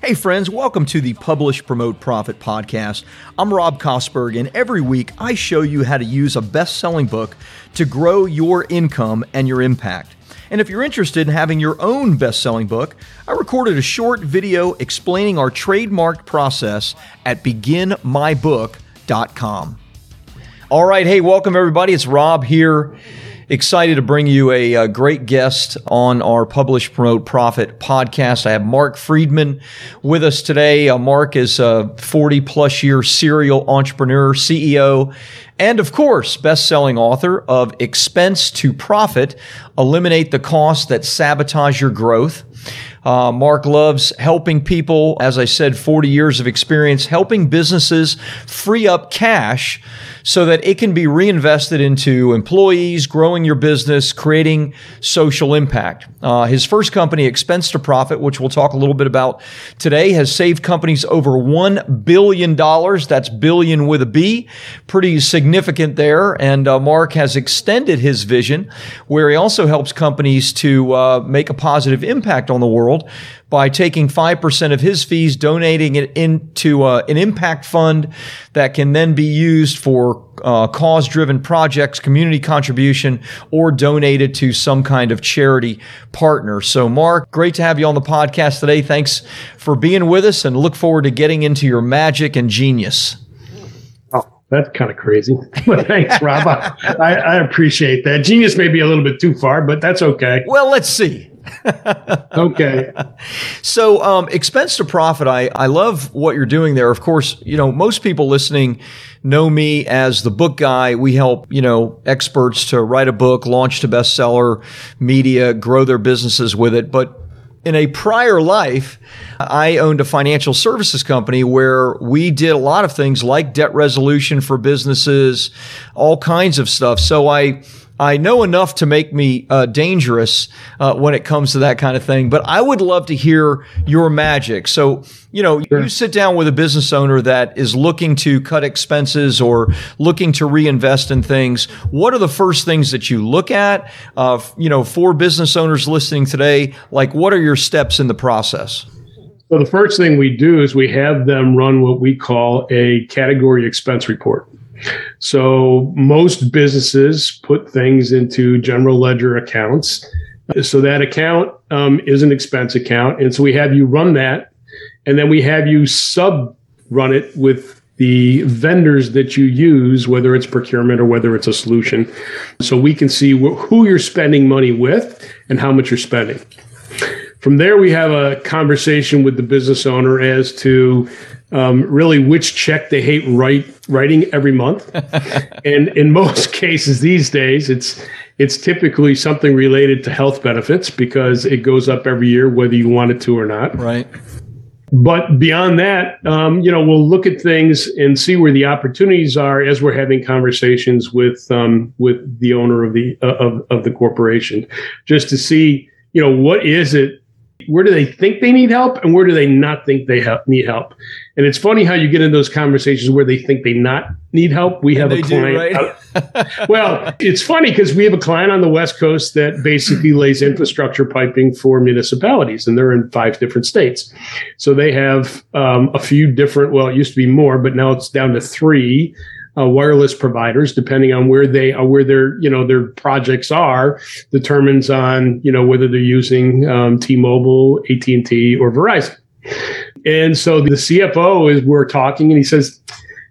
Hey, friends, welcome to the Publish, Promote, Profit podcast. I'm Rob Kosberg, and every week I show you how to use a best selling book to grow your income and your impact. And if you're interested in having your own best selling book, I recorded a short video explaining our trademarked process at beginmybook.com. All right, hey, welcome everybody. It's Rob here excited to bring you a, a, great guest on our Publish, Promote, Profit podcast. I have Mark Friedman with us today. Uh, Mark is a 40 plus year serial entrepreneur, CEO, and of course, best selling author of Expense to Profit Eliminate the Costs That Sabotage Your Growth. Uh, Mark loves helping people. As I said, 40 years of experience helping businesses free up cash so that it can be reinvested into employees, growing your business, creating social impact. Uh, his first company, Expense to Profit, which we'll talk a little bit about today, has saved companies over $1 billion. That's billion with a B. Pretty significant there. And uh, Mark has extended his vision where he also helps companies to uh, make a positive impact on the world by taking 5% of his fees, donating it into uh, an impact fund that can then be used for uh, cause driven projects, community contribution, or donated to some kind of charity partner. So, Mark, great to have you on the podcast today. Thanks for being with us and look forward to getting into your magic and genius. Oh, that's kind of crazy. But thanks, Rob. I, I, appreciate that. Genius may be a little bit too far, but that's okay. Well, let's see. Okay. So, um, expense to profit, I, I love what you're doing there. Of course, you know, most people listening know me as the book guy. We help, you know, experts to write a book, launch to bestseller media, grow their businesses with it. But in a prior life, I owned a financial services company where we did a lot of things like debt resolution for businesses, all kinds of stuff. So I, I know enough to make me uh, dangerous uh, when it comes to that kind of thing, but I would love to hear your magic. So, you know, sure. you sit down with a business owner that is looking to cut expenses or looking to reinvest in things. What are the first things that you look at? Uh, you know, for business owners listening today, like what are your steps in the process? So, the first thing we do is we have them run what we call a category expense report. So most businesses put things into general ledger accounts. So that account um, is an expense account. And so we have you run that. And then we have you sub run it with the vendors that you use, whether it's procurement or whether it's a solution. So we can see wh- who you're spending money with and how much you're spending. From there, we have a conversation with the business owner as to um, really which check they hate write, writing every month. and in most cases these days, it's it's typically something related to health benefits because it goes up every year whether you want it to or not. Right. But beyond that, um, you know, we'll look at things and see where the opportunities are as we're having conversations with um, with the owner of the uh, of of the corporation, just to see, you know, what is it where do they think they need help and where do they not think they help, need help? And it's funny how you get in those conversations where they think they not need help. We have a client do, right? well it's funny because we have a client on the west coast that basically lays infrastructure piping for municipalities and they're in five different states. So they have um, a few different well it used to be more but now it's down to three uh, wireless providers, depending on where they are, uh, where their you know their projects are, determines on you know whether they're using um, T-Mobile, AT and T, or Verizon. And so the CFO is we're talking, and he says,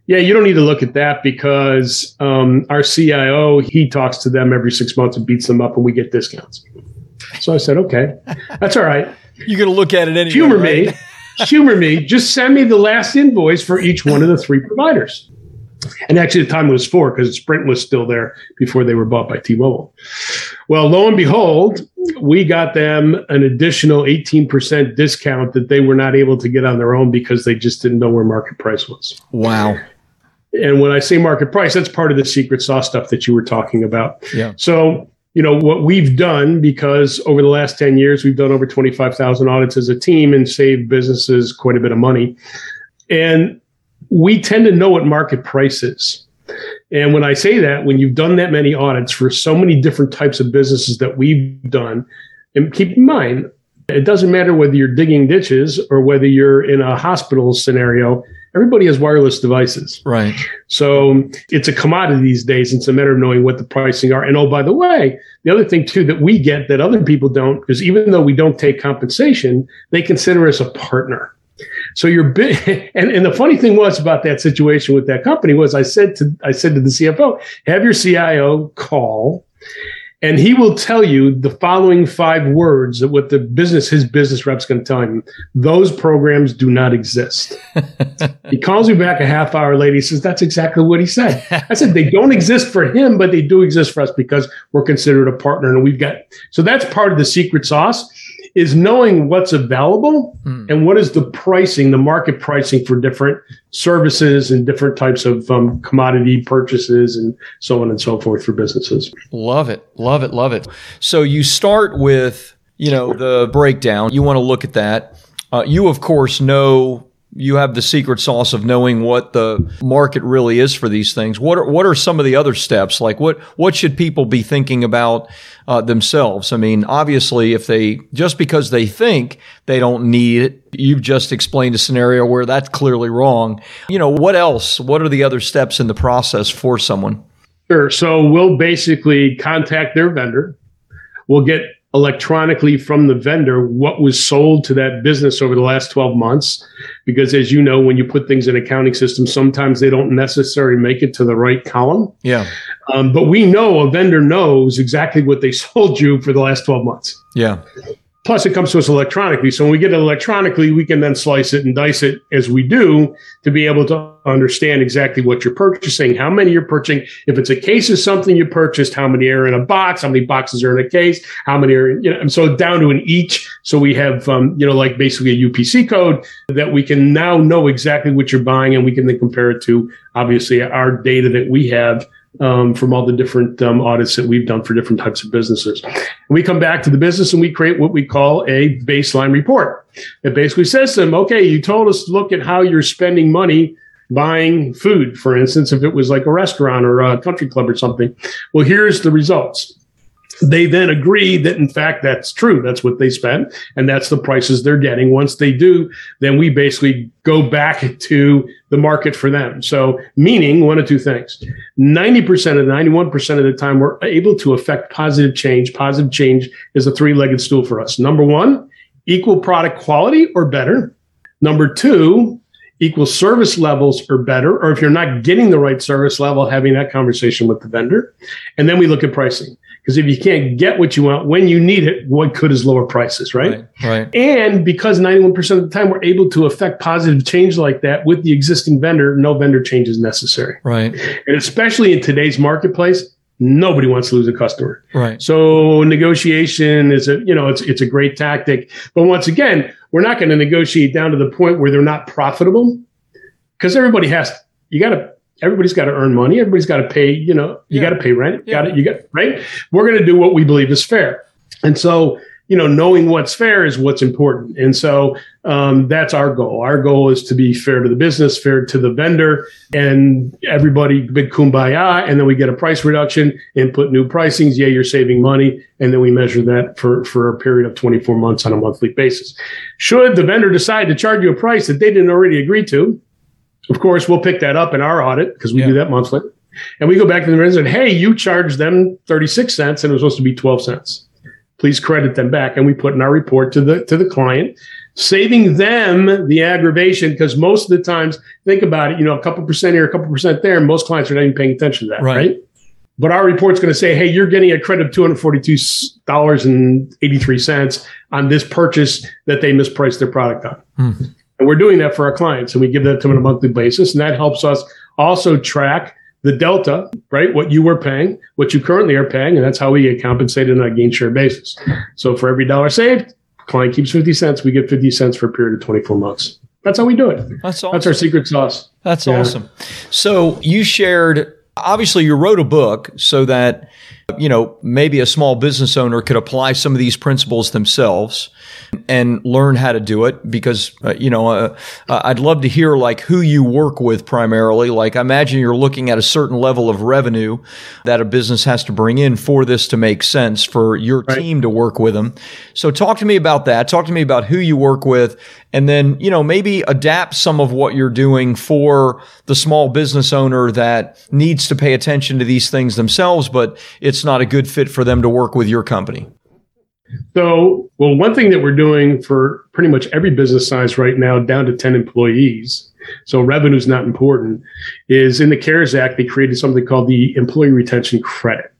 "Yeah, you don't need to look at that because um, our CIO he talks to them every six months and beats them up, and we get discounts." So I said, "Okay, that's all right." You're going to look at it anyway. Humor right? me. humor me. Just send me the last invoice for each one of the three providers. And actually, the time was four because Sprint was still there before they were bought by T-Mobile. Well, lo and behold, we got them an additional 18% discount that they were not able to get on their own because they just didn't know where market price was. Wow. And when I say market price, that's part of the secret sauce stuff that you were talking about. Yeah. So, you know, what we've done, because over the last 10 years, we've done over 25,000 audits as a team and saved businesses quite a bit of money. And we tend to know what market price is. And when I say that, when you've done that many audits for so many different types of businesses that we've done, and keep in mind, It doesn't matter whether you're digging ditches or whether you're in a hospital scenario. Everybody has wireless devices. Right. So it's a commodity these days. It's a matter of knowing what the pricing are. And oh, by the way, the other thing too that we get that other people don't, because even though we don't take compensation, they consider us a partner. So you're big, and, and the funny thing was about that situation with that company was I said to I said to the CFO, have your CIO call and he will tell you the following five words that what the business his business rep's going to tell him. Those programs do not exist. He calls me back a half hour later. He says that's exactly what he said. I said they don't exist for him but they do exist for us because we're considered a partner and we've got so that's part of the secret sauce is knowing what's available mm. and what is the pricing, the market pricing for different services and different types of um, commodity purchases and so on and so forth for businesses. Love it. Love it. Love it. So you start with, you know, the breakdown. You want to look at that. Uh, you, of course, know you have the secret sauce of knowing what the market really is for these things. What are, what are some of the other steps? Like what, what should people be thinking about uh, themselves? I mean, obviously, if they, just because they think they don't need it, you've just explained a scenario where that's clearly wrong. You know, what else? What are the other steps in the process for someone? Sure. So we'll basically contact their vendor. We'll get electronically from the vendor what was sold to that business over the last 12 months. Because as you know, when you put things in accounting systems, sometimes they don't necessarily make it to the right column. Yeah. Um, but we know a vendor knows exactly what they sold you for the last 12 months. Yeah. Plus, it comes to us electronically. So when we get it electronically, we can then slice it and dice it as we do to be able to understand exactly what you're purchasing, how many you're purchasing. If it's a case of something you purchased, how many are in a box, how many boxes are in a case, how many are, you know, and so down to an each. So we have, um, you know, like basically a UPC code that we can now know exactly what you're buying and we can then compare it to obviously our data that we have um, from all the different um, audits that we've done for different types of businesses. And we come back to the business and we create what we call a baseline report. It basically says to them, okay, you told us to look at how you're spending money buying food, for instance, if it was like a restaurant or a country club or something. Well, here's the results they then agree that in fact that's true. That's what they spend and that's the prices they're getting. Once they do then we basically go back to the market for them. So meaning one of two things. 90% of the 91% of the time we're able to affect positive change. Positive change is a three-legged stool for us. Number one equal product quality or better. Number two equal service levels or better, or if you're not getting the right service level, having that conversation with the vendor. And then we look at pricing. Because if you can't get what you want when you need it, what could is lower prices, right? right? Right. And because 91% of the time we're able to affect positive change like that with the existing vendor, no vendor change is necessary. Right. And especially in today's marketplace, nobody wants to lose a customer. Right. So negotiation is a, you know, it's it's a great tactic. But once again, we're not going to negotiate down to the point where they're not profitable because everybody has you got to everybody's got to earn money. Everybody's got to pay, you know, you yeah. got to pay rent. Yeah. got it. you got, right? We're going to do what we believe is fair. And so, you know, knowing what's fair is what's important. And so um, that's our goal. Our goal is to be fair to the business, fair to the vendor, and everybody big kumbaya. And then we get a price reduction and put new pricings. Yeah, you're saving money. And then we measure that for, for a period of 24 months on a monthly basis. Should the vendor decide to charge you a price that they didn't already agree to, of course, we'll pick that up in our audit because we yeah. do that monthly. And we go back to the vendor and hey, you charged them 36 cents and it was supposed to be 12 cents. Please credit them back. And we put in our report to the to the client, saving them the aggravation because most of the times, think about it, you know, a couple percent here, a couple percent there, and most clients are not even paying attention to that, right? right? But our report's going to say, hey, you're getting a credit of $242.83 on this purchase that they mispriced their product on. Mm-hmm. And we're doing that for our clients and we give that to them on a monthly basis. And that helps us also track the delta, right? What you were paying, what you currently are paying. And that's how we get compensated on a gain share basis. So for every dollar saved, client keeps 50 cents. We get 50 cents for a period of 24 months. That's how we do it. That's awesome. That's our secret sauce. That's yeah. awesome. So you shared, obviously, you wrote a book so that you know, maybe a small business owner could apply some of these principles themselves and learn how to do it because, uh, you know, uh, uh, I'd love to hear like who you work with primarily. Like, I imagine you're looking at a certain level of revenue that a business has to bring in for this to make sense for your right. team to work with them. So, talk to me about that. Talk to me about who you work with and then, you know, maybe adapt some of what you're doing for the small business owner that needs to pay attention to these things themselves, but it's not a good fit for them to work with your company. So, well, one thing that we're doing for pretty much every business size right now, down to 10 employees, so revenue is not important, is in the CARES Act, they created something called the Employee Retention Credit.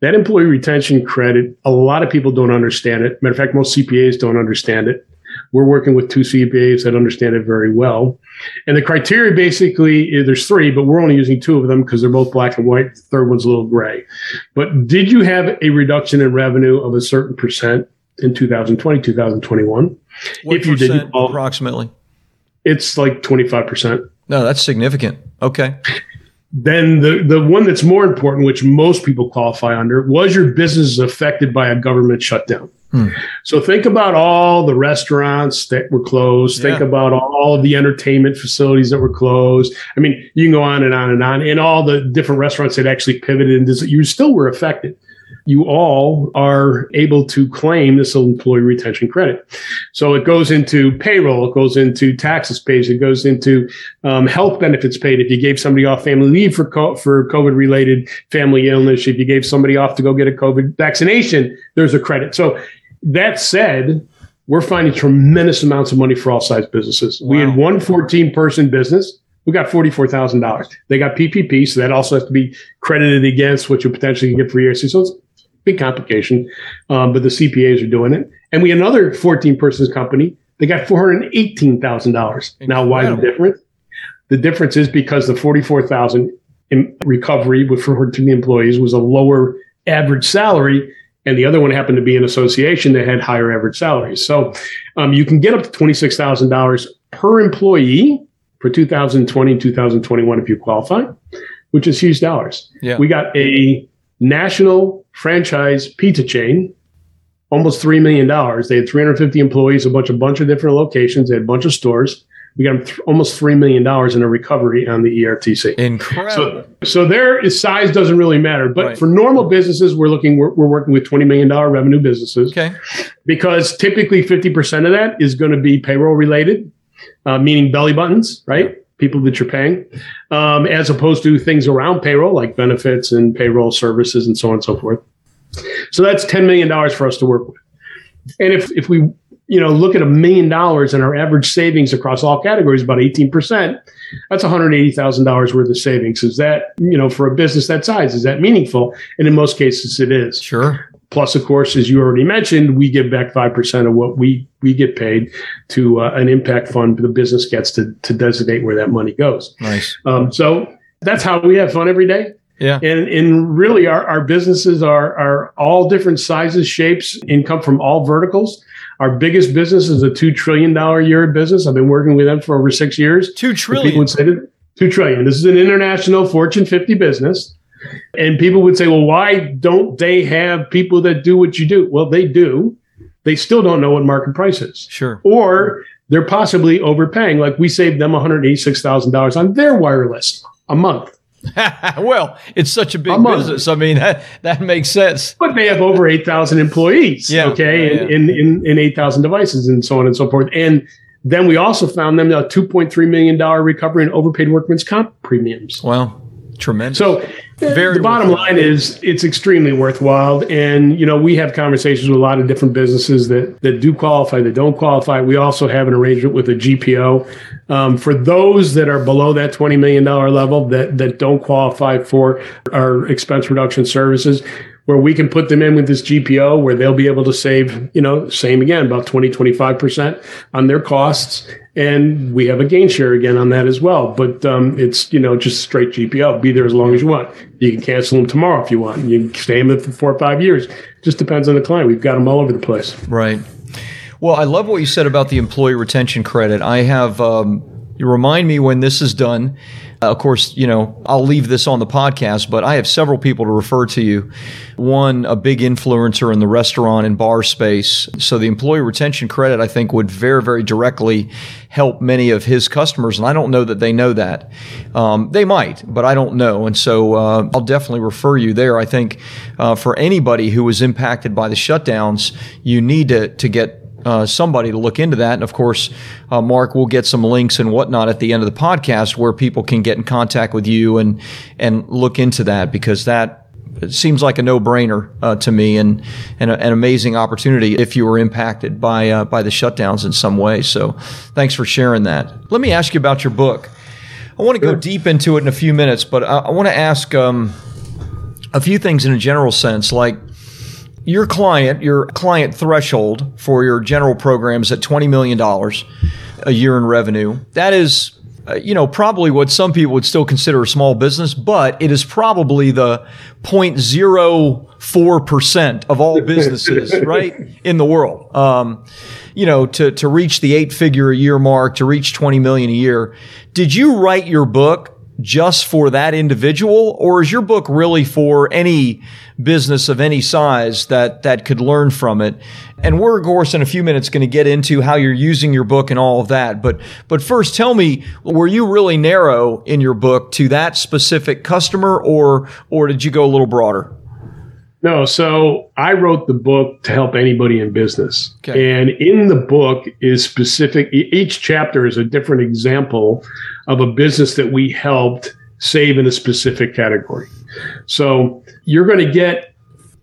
That employee retention credit, a lot of people don't understand it. Matter of fact, most CPAs don't understand it. We're working with two CPAs that understand it very well. And the criteria basically, eh, there's three, but we're only using two of them because they're both black and white. The third one's a little gray. But did you have a reduction in revenue of a certain percent in 2020, 2021? What if you did, you approximately, it's like 25%. No, that's significant. Okay. Then the, the one that's more important, which most people qualify under, was your business affected by a government shutdown? Hmm. So think about all the restaurants that were closed. Think about all of the entertainment facilities that were closed. I mean, you can go on and on and on, and all the different restaurants that actually pivoted and you still were affected. You all are able to claim this employee retention credit. So it goes into payroll, it goes into taxes paid, it goes into um, health benefits paid. If you gave somebody off family leave for co- for COVID related family illness, if you gave somebody off to go get a COVID vaccination, there's a credit. So that said, we're finding tremendous amounts of money for all size businesses. Wow. We had one 14 person business. We got $44,000. They got PPP, so that also has to be credited against what you potentially can get for years. So it's a big complication, um, but the CPAs are doing it. And we had another 14 persons company. They got $418,000. Now, why the difference? The difference is because the 44,000 in recovery for the employees was a lower average salary and the other one happened to be an association that had higher average salaries. So um, you can get up to $26,000 per employee for 2020 and 2021 if you qualify, which is huge dollars. Yeah. We got a national franchise pizza chain, almost $3 million. They had 350 employees, a bunch, a bunch of different locations, they had a bunch of stores we got th- almost $3 million in a recovery on the ERTC. Incredible. So, so there is size doesn't really matter. But right. for normal businesses, we're looking, we're, we're working with $20 million revenue businesses. Okay. Because typically 50% of that is going to be payroll related, uh, meaning belly buttons, right? People that you're paying, um, as opposed to things around payroll like benefits and payroll services and so on and so forth. So that's $10 million for us to work with. And if, if we you know, look at a million dollars and our average savings across all categories about 18%, that's $180,000 worth of savings. Is that, you know, for a business that size, is that meaningful? And in most cases, it is. Sure. Plus, of course, as you already mentioned, we give back 5% of what we, we get paid to uh, an impact fund the business gets to, to designate where that money goes. Nice. Um, so that's how we have fun every day. Yeah. And and really our, our businesses are are all different sizes, shapes, income from all verticals. Our biggest business is a two trillion dollar a year business. I've been working with them for over six years. Two trillion. People would say that, two trillion. This is an international Fortune 50 business. And people would say, well, why don't they have people that do what you do? Well, they do. They still don't know what market price is. Sure. Or they're possibly overpaying. Like we saved them $186,000 on their wireless a month. well, it's such a big a business. I mean, that, that makes sense. But they have over 8,000 employees, yeah, okay, yeah, In, in, in 8,000 devices and so on and so forth. And then we also found them a $2.3 million recovery in overpaid workman's comp premiums. Wow. Tremendous. So very the bottom line is it's extremely worthwhile. And, you know, we have conversations with a lot of different businesses that, that do qualify, that don't qualify. We also have an arrangement with a GPO. Um, for those that are below that $20 million level that, that don't qualify for our expense reduction services, where we can put them in with this GPO where they'll be able to save, you know, same again, about 20, 25% on their costs. And we have a gain share again on that as well. But um, it's, you know, just straight GPO. Be there as long as you want. You can cancel them tomorrow if you want. You can stay in them for four or five years. Just depends on the client. We've got them all over the place. Right. Well, I love what you said about the employee retention credit. I have um, You remind me when this is done. Uh, of course, you know, I'll leave this on the podcast, but I have several people to refer to you. One, a big influencer in the restaurant and bar space. So the employee retention credit, I think, would very, very directly help many of his customers. And I don't know that they know that. Um, they might, but I don't know. And so uh, I'll definitely refer you there. I think uh, for anybody who was impacted by the shutdowns, you need to, to get uh, somebody to look into that. And of course, uh, Mark will get some links and whatnot at the end of the podcast where people can get in contact with you and and look into that because that seems like a no-brainer uh, to me and, and a, an amazing opportunity if you were impacted by uh, by the shutdowns in some way. So, thanks for sharing that. Let me ask you about your book. I want to go deep into it in a few minutes, but I, I want to ask um, a few things in a general sense, like your client, your client threshold for your general program is at $20 million a year in revenue. That is, uh, you know, probably what some people would still consider a small business, but it is probably the 0.04% of all businesses, right, in the world. Um, you know, to, to reach the eight figure a year mark, to reach 20 million a year. Did you write your book just for that individual? Or is your book really for any business of any size that that could learn from it? And we're of course in a few minutes going to get into how you're using your book and all of that. But but first tell me were you really narrow in your book to that specific customer or or did you go a little broader no, so I wrote the book to help anybody in business. Okay. And in the book is specific, each chapter is a different example of a business that we helped save in a specific category. So you're going to get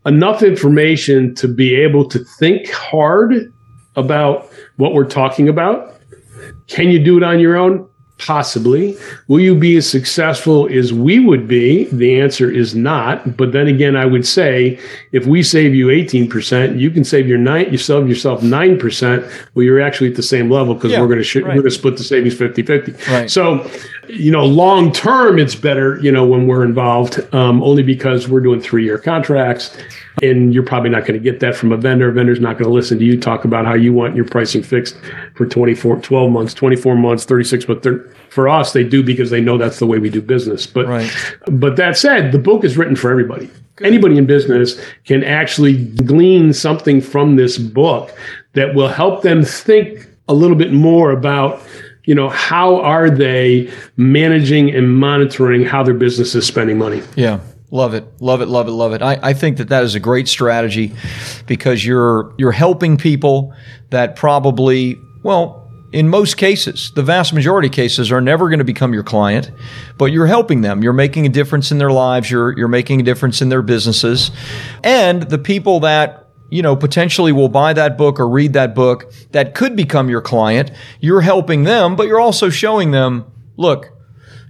enough information to be able to think hard about what we're talking about. Can you do it on your own? Possibly. Will you be as successful as we would be? The answer is not. But then again, I would say if we save you 18%, you can save your nine, you save yourself 9%. Well, you're actually at the same level because yeah, we're going to sh- right. we're going to split the savings 50 50. Right. So, you know, long term, it's better, you know, when we're involved, um, only because we're doing three year contracts and you're probably not going to get that from a vendor. A vendor's not going to listen to you talk about how you want your pricing fixed for 24, 12 months, 24 months, 36, but for us, they do because they know that's the way we do business. But, right. but that said, the book is written for everybody. Good. Anybody in business can actually glean something from this book that will help them think a little bit more about you know how are they managing and monitoring how their business is spending money yeah Love it, love it, love it, love it. I, I think that that is a great strategy because you're you're helping people that probably well in most cases, the vast majority of cases are never going to become your client, but you're helping them. You're making a difference in their lives. You're, you're making a difference in their businesses. And the people that, you know, potentially will buy that book or read that book that could become your client, you're helping them, but you're also showing them, look,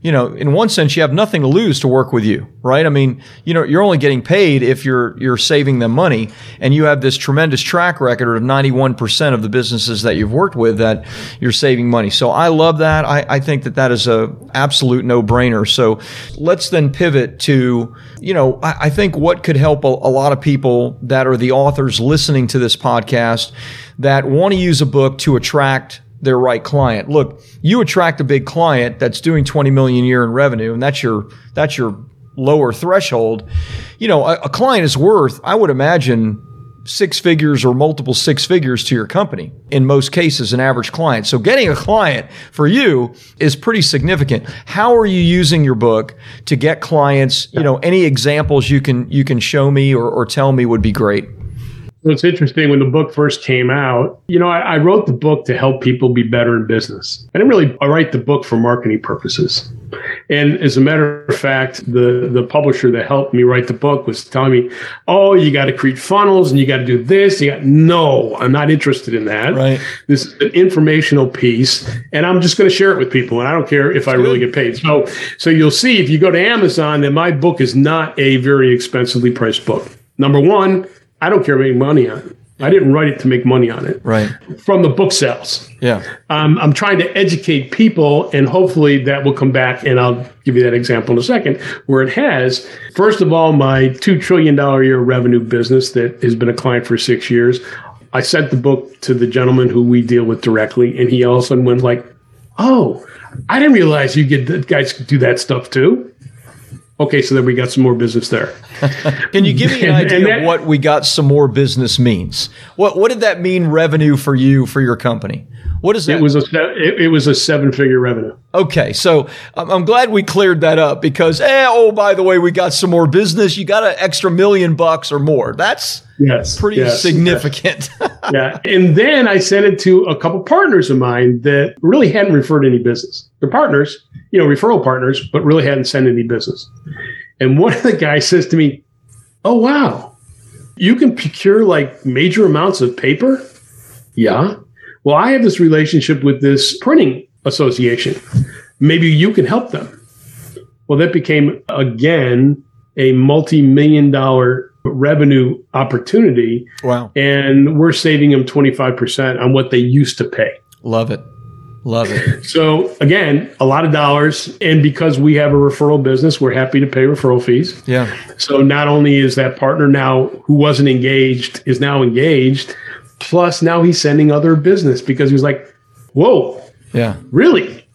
you know, in one sense, you have nothing to lose to work with you, right? I mean, you know, you're only getting paid if you're you're saving them money, and you have this tremendous track record of 91% of the businesses that you've worked with that you're saving money. So I love that. I, I think that that is a absolute no brainer. So let's then pivot to, you know, I, I think what could help a, a lot of people that are the authors listening to this podcast that want to use a book to attract their right client. Look, you attract a big client that's doing 20 million a year in revenue and that's your that's your lower threshold. You know, a, a client is worth, I would imagine, six figures or multiple six figures to your company in most cases an average client. So getting a client for you is pretty significant. How are you using your book to get clients? You know any examples you can you can show me or, or tell me would be great it's interesting when the book first came out. You know, I, I, wrote the book to help people be better in business. I didn't really write the book for marketing purposes. And as a matter of fact, the the publisher that helped me write the book was telling me, "Oh, you got to create funnels and you got to do this." You got no, I'm not interested in that. Right. This is an informational piece, and I'm just going to share it with people, and I don't care if I really get paid. So, so you'll see if you go to Amazon that my book is not a very expensively priced book. Number one, I don't care making money on it. I didn't write it to make money on it. Right. From the book sales. Yeah. Um, I'm trying to educate people, and hopefully that will come back. And I'll give you that example in a second, where it has. First of all, my $2 trillion a year revenue business that has been a client for six years. I sent the book to the gentleman who we deal with directly, and he all of a sudden went like, Oh, I didn't realize you get guys could do that stuff too. Okay, so then we got some more business there. Can you give me an idea that, of what we got some more business means? What what did that mean revenue for you for your company? What is that? It was a it, it was a seven figure revenue. Okay, so I'm glad we cleared that up because eh, oh by the way, we got some more business. You got an extra million bucks or more. That's yes, pretty yes, significant. Yes. yeah, and then I sent it to a couple partners of mine that really hadn't referred any business. They're partners, you know, referral partners, but really hadn't sent any business. And one of the guys says to me, "Oh wow, you can procure like major amounts of paper." Yeah. Well, I have this relationship with this printing association. Maybe you can help them. Well, that became again a multi million dollar revenue opportunity. Wow. And we're saving them 25% on what they used to pay. Love it. Love it. So again, a lot of dollars, and because we have a referral business, we're happy to pay referral fees. Yeah. So not only is that partner now who wasn't engaged is now engaged, Plus, now he's sending other business because he was like, "Whoa, yeah, really."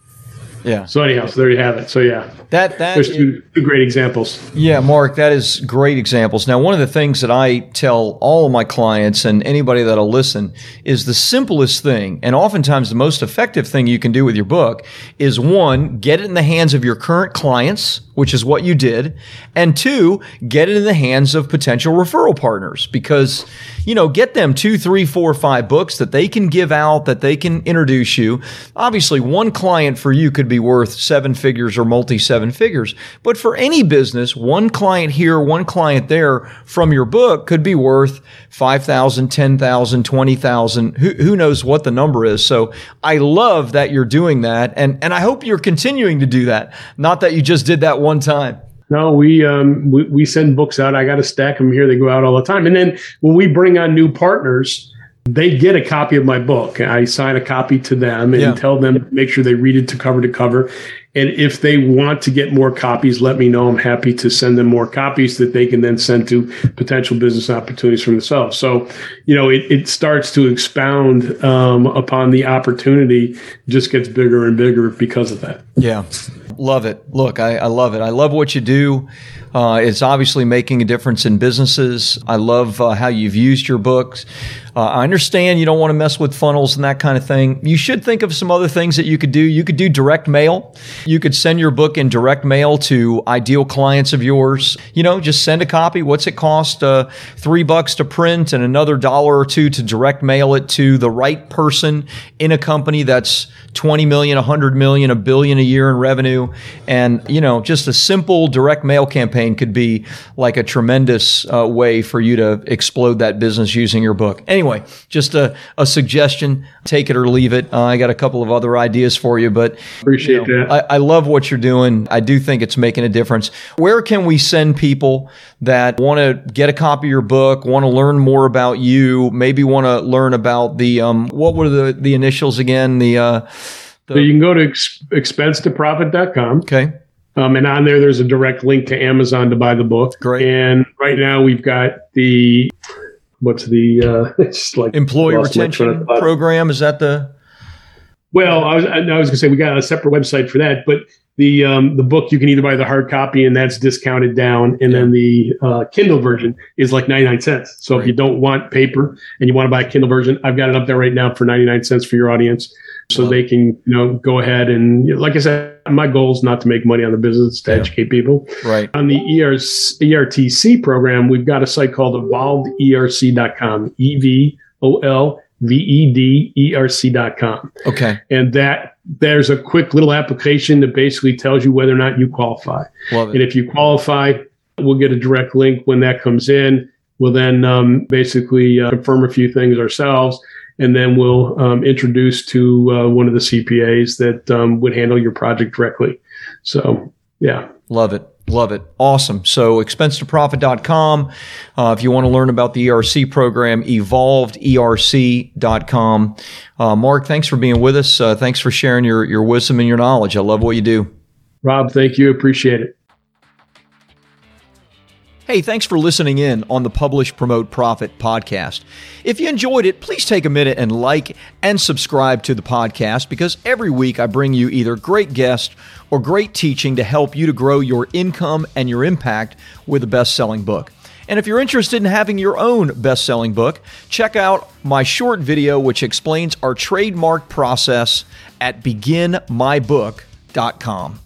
Yeah. So anyhow, so there you have it. So yeah, that that there's two, two great examples. Yeah, Mark, that is great examples. Now, one of the things that I tell all of my clients and anybody that'll listen is the simplest thing, and oftentimes the most effective thing you can do with your book is one, get it in the hands of your current clients which is what you did. And two, get it in the hands of potential referral partners because, you know, get them two, three, four, five books that they can give out, that they can introduce you. Obviously, one client for you could be worth seven figures or multi seven figures. But for any business, one client here, one client there from your book could be worth 5,000, 10,000, 20,000. Who, who knows what the number is? So I love that you're doing that. And, and I hope you're continuing to do that. Not that you just did that one time. No, we, um, we we send books out. I got to stack them here. They go out all the time. And then when we bring on new partners, they get a copy of my book. I sign a copy to them and yeah. tell them make sure they read it to cover to cover. And if they want to get more copies, let me know. I'm happy to send them more copies that they can then send to potential business opportunities for themselves. So, you know, it, it starts to expound um, upon the opportunity, just gets bigger and bigger because of that. Yeah. Love it. Look, I, I love it. I love what you do. Uh, it's obviously making a difference in businesses. I love uh, how you've used your books. Uh, I understand you don't want to mess with funnels and that kind of thing. You should think of some other things that you could do. You could do direct mail. You could send your book in direct mail to ideal clients of yours. You know, just send a copy. What's it cost? Uh, three bucks to print and another dollar or two to direct mail it to the right person in a company that's 20 million, 100 million, a billion a year in revenue. And, you know, just a simple direct mail campaign could be like a tremendous uh, way for you to explode that business using your book. Anyway, anyway, just a, a suggestion. Take it or leave it. Uh, I got a couple of other ideas for you, but appreciate you know, that. I, I love what you're doing. I do think it's making a difference. Where can we send people that want to get a copy of your book, want to learn more about you, maybe want to learn about the um, what were the the initials again? The, uh, the so you can go to ex- expense2profit.com. Okay. Um, and on there, there's a direct link to Amazon to buy the book. Great. And right now, we've got the what's the uh, it's like employee retention program? Is that the? Well, I was I was going to say we got a separate website for that, but the um, the book you can either buy the hard copy and that's discounted down, and yeah. then the uh, Kindle version is like ninety nine cents. So right. if you don't want paper and you want to buy a Kindle version, I've got it up there right now for ninety nine cents for your audience so they can you know go ahead and like I said, my goal is not to make money on the business to yeah. educate people. Right. On the ERC, ERTC program, we've got a site called evolvederc.com. E V O L V E D E R C.com. Okay. And that there's a quick little application that basically tells you whether or not you qualify. Love it. And if you qualify, we'll get a direct link when that comes in. We'll then um, basically uh, confirm a few things ourselves and then we'll um, introduce to uh, one of the CPAs that um, would handle your project directly. So, yeah. Love it. Love it. Awesome. So expense2profit.com. Uh, if you want to learn about the ERC program, evolvederc.com. Uh, Mark, thanks for being with us. Uh, thanks for sharing your, your wisdom and your knowledge. I love what you do. Rob, thank you. Appreciate it. Hey, thanks for listening in on the Publish, Promote, Profit podcast. If you enjoyed it, please take a minute and like and subscribe to the podcast because every week I bring you either great guests or great teaching to help you to grow your income and your impact with a best selling book. And if you're interested in having your own best selling book, check out my short video which explains our trademark process at beginmybook.com.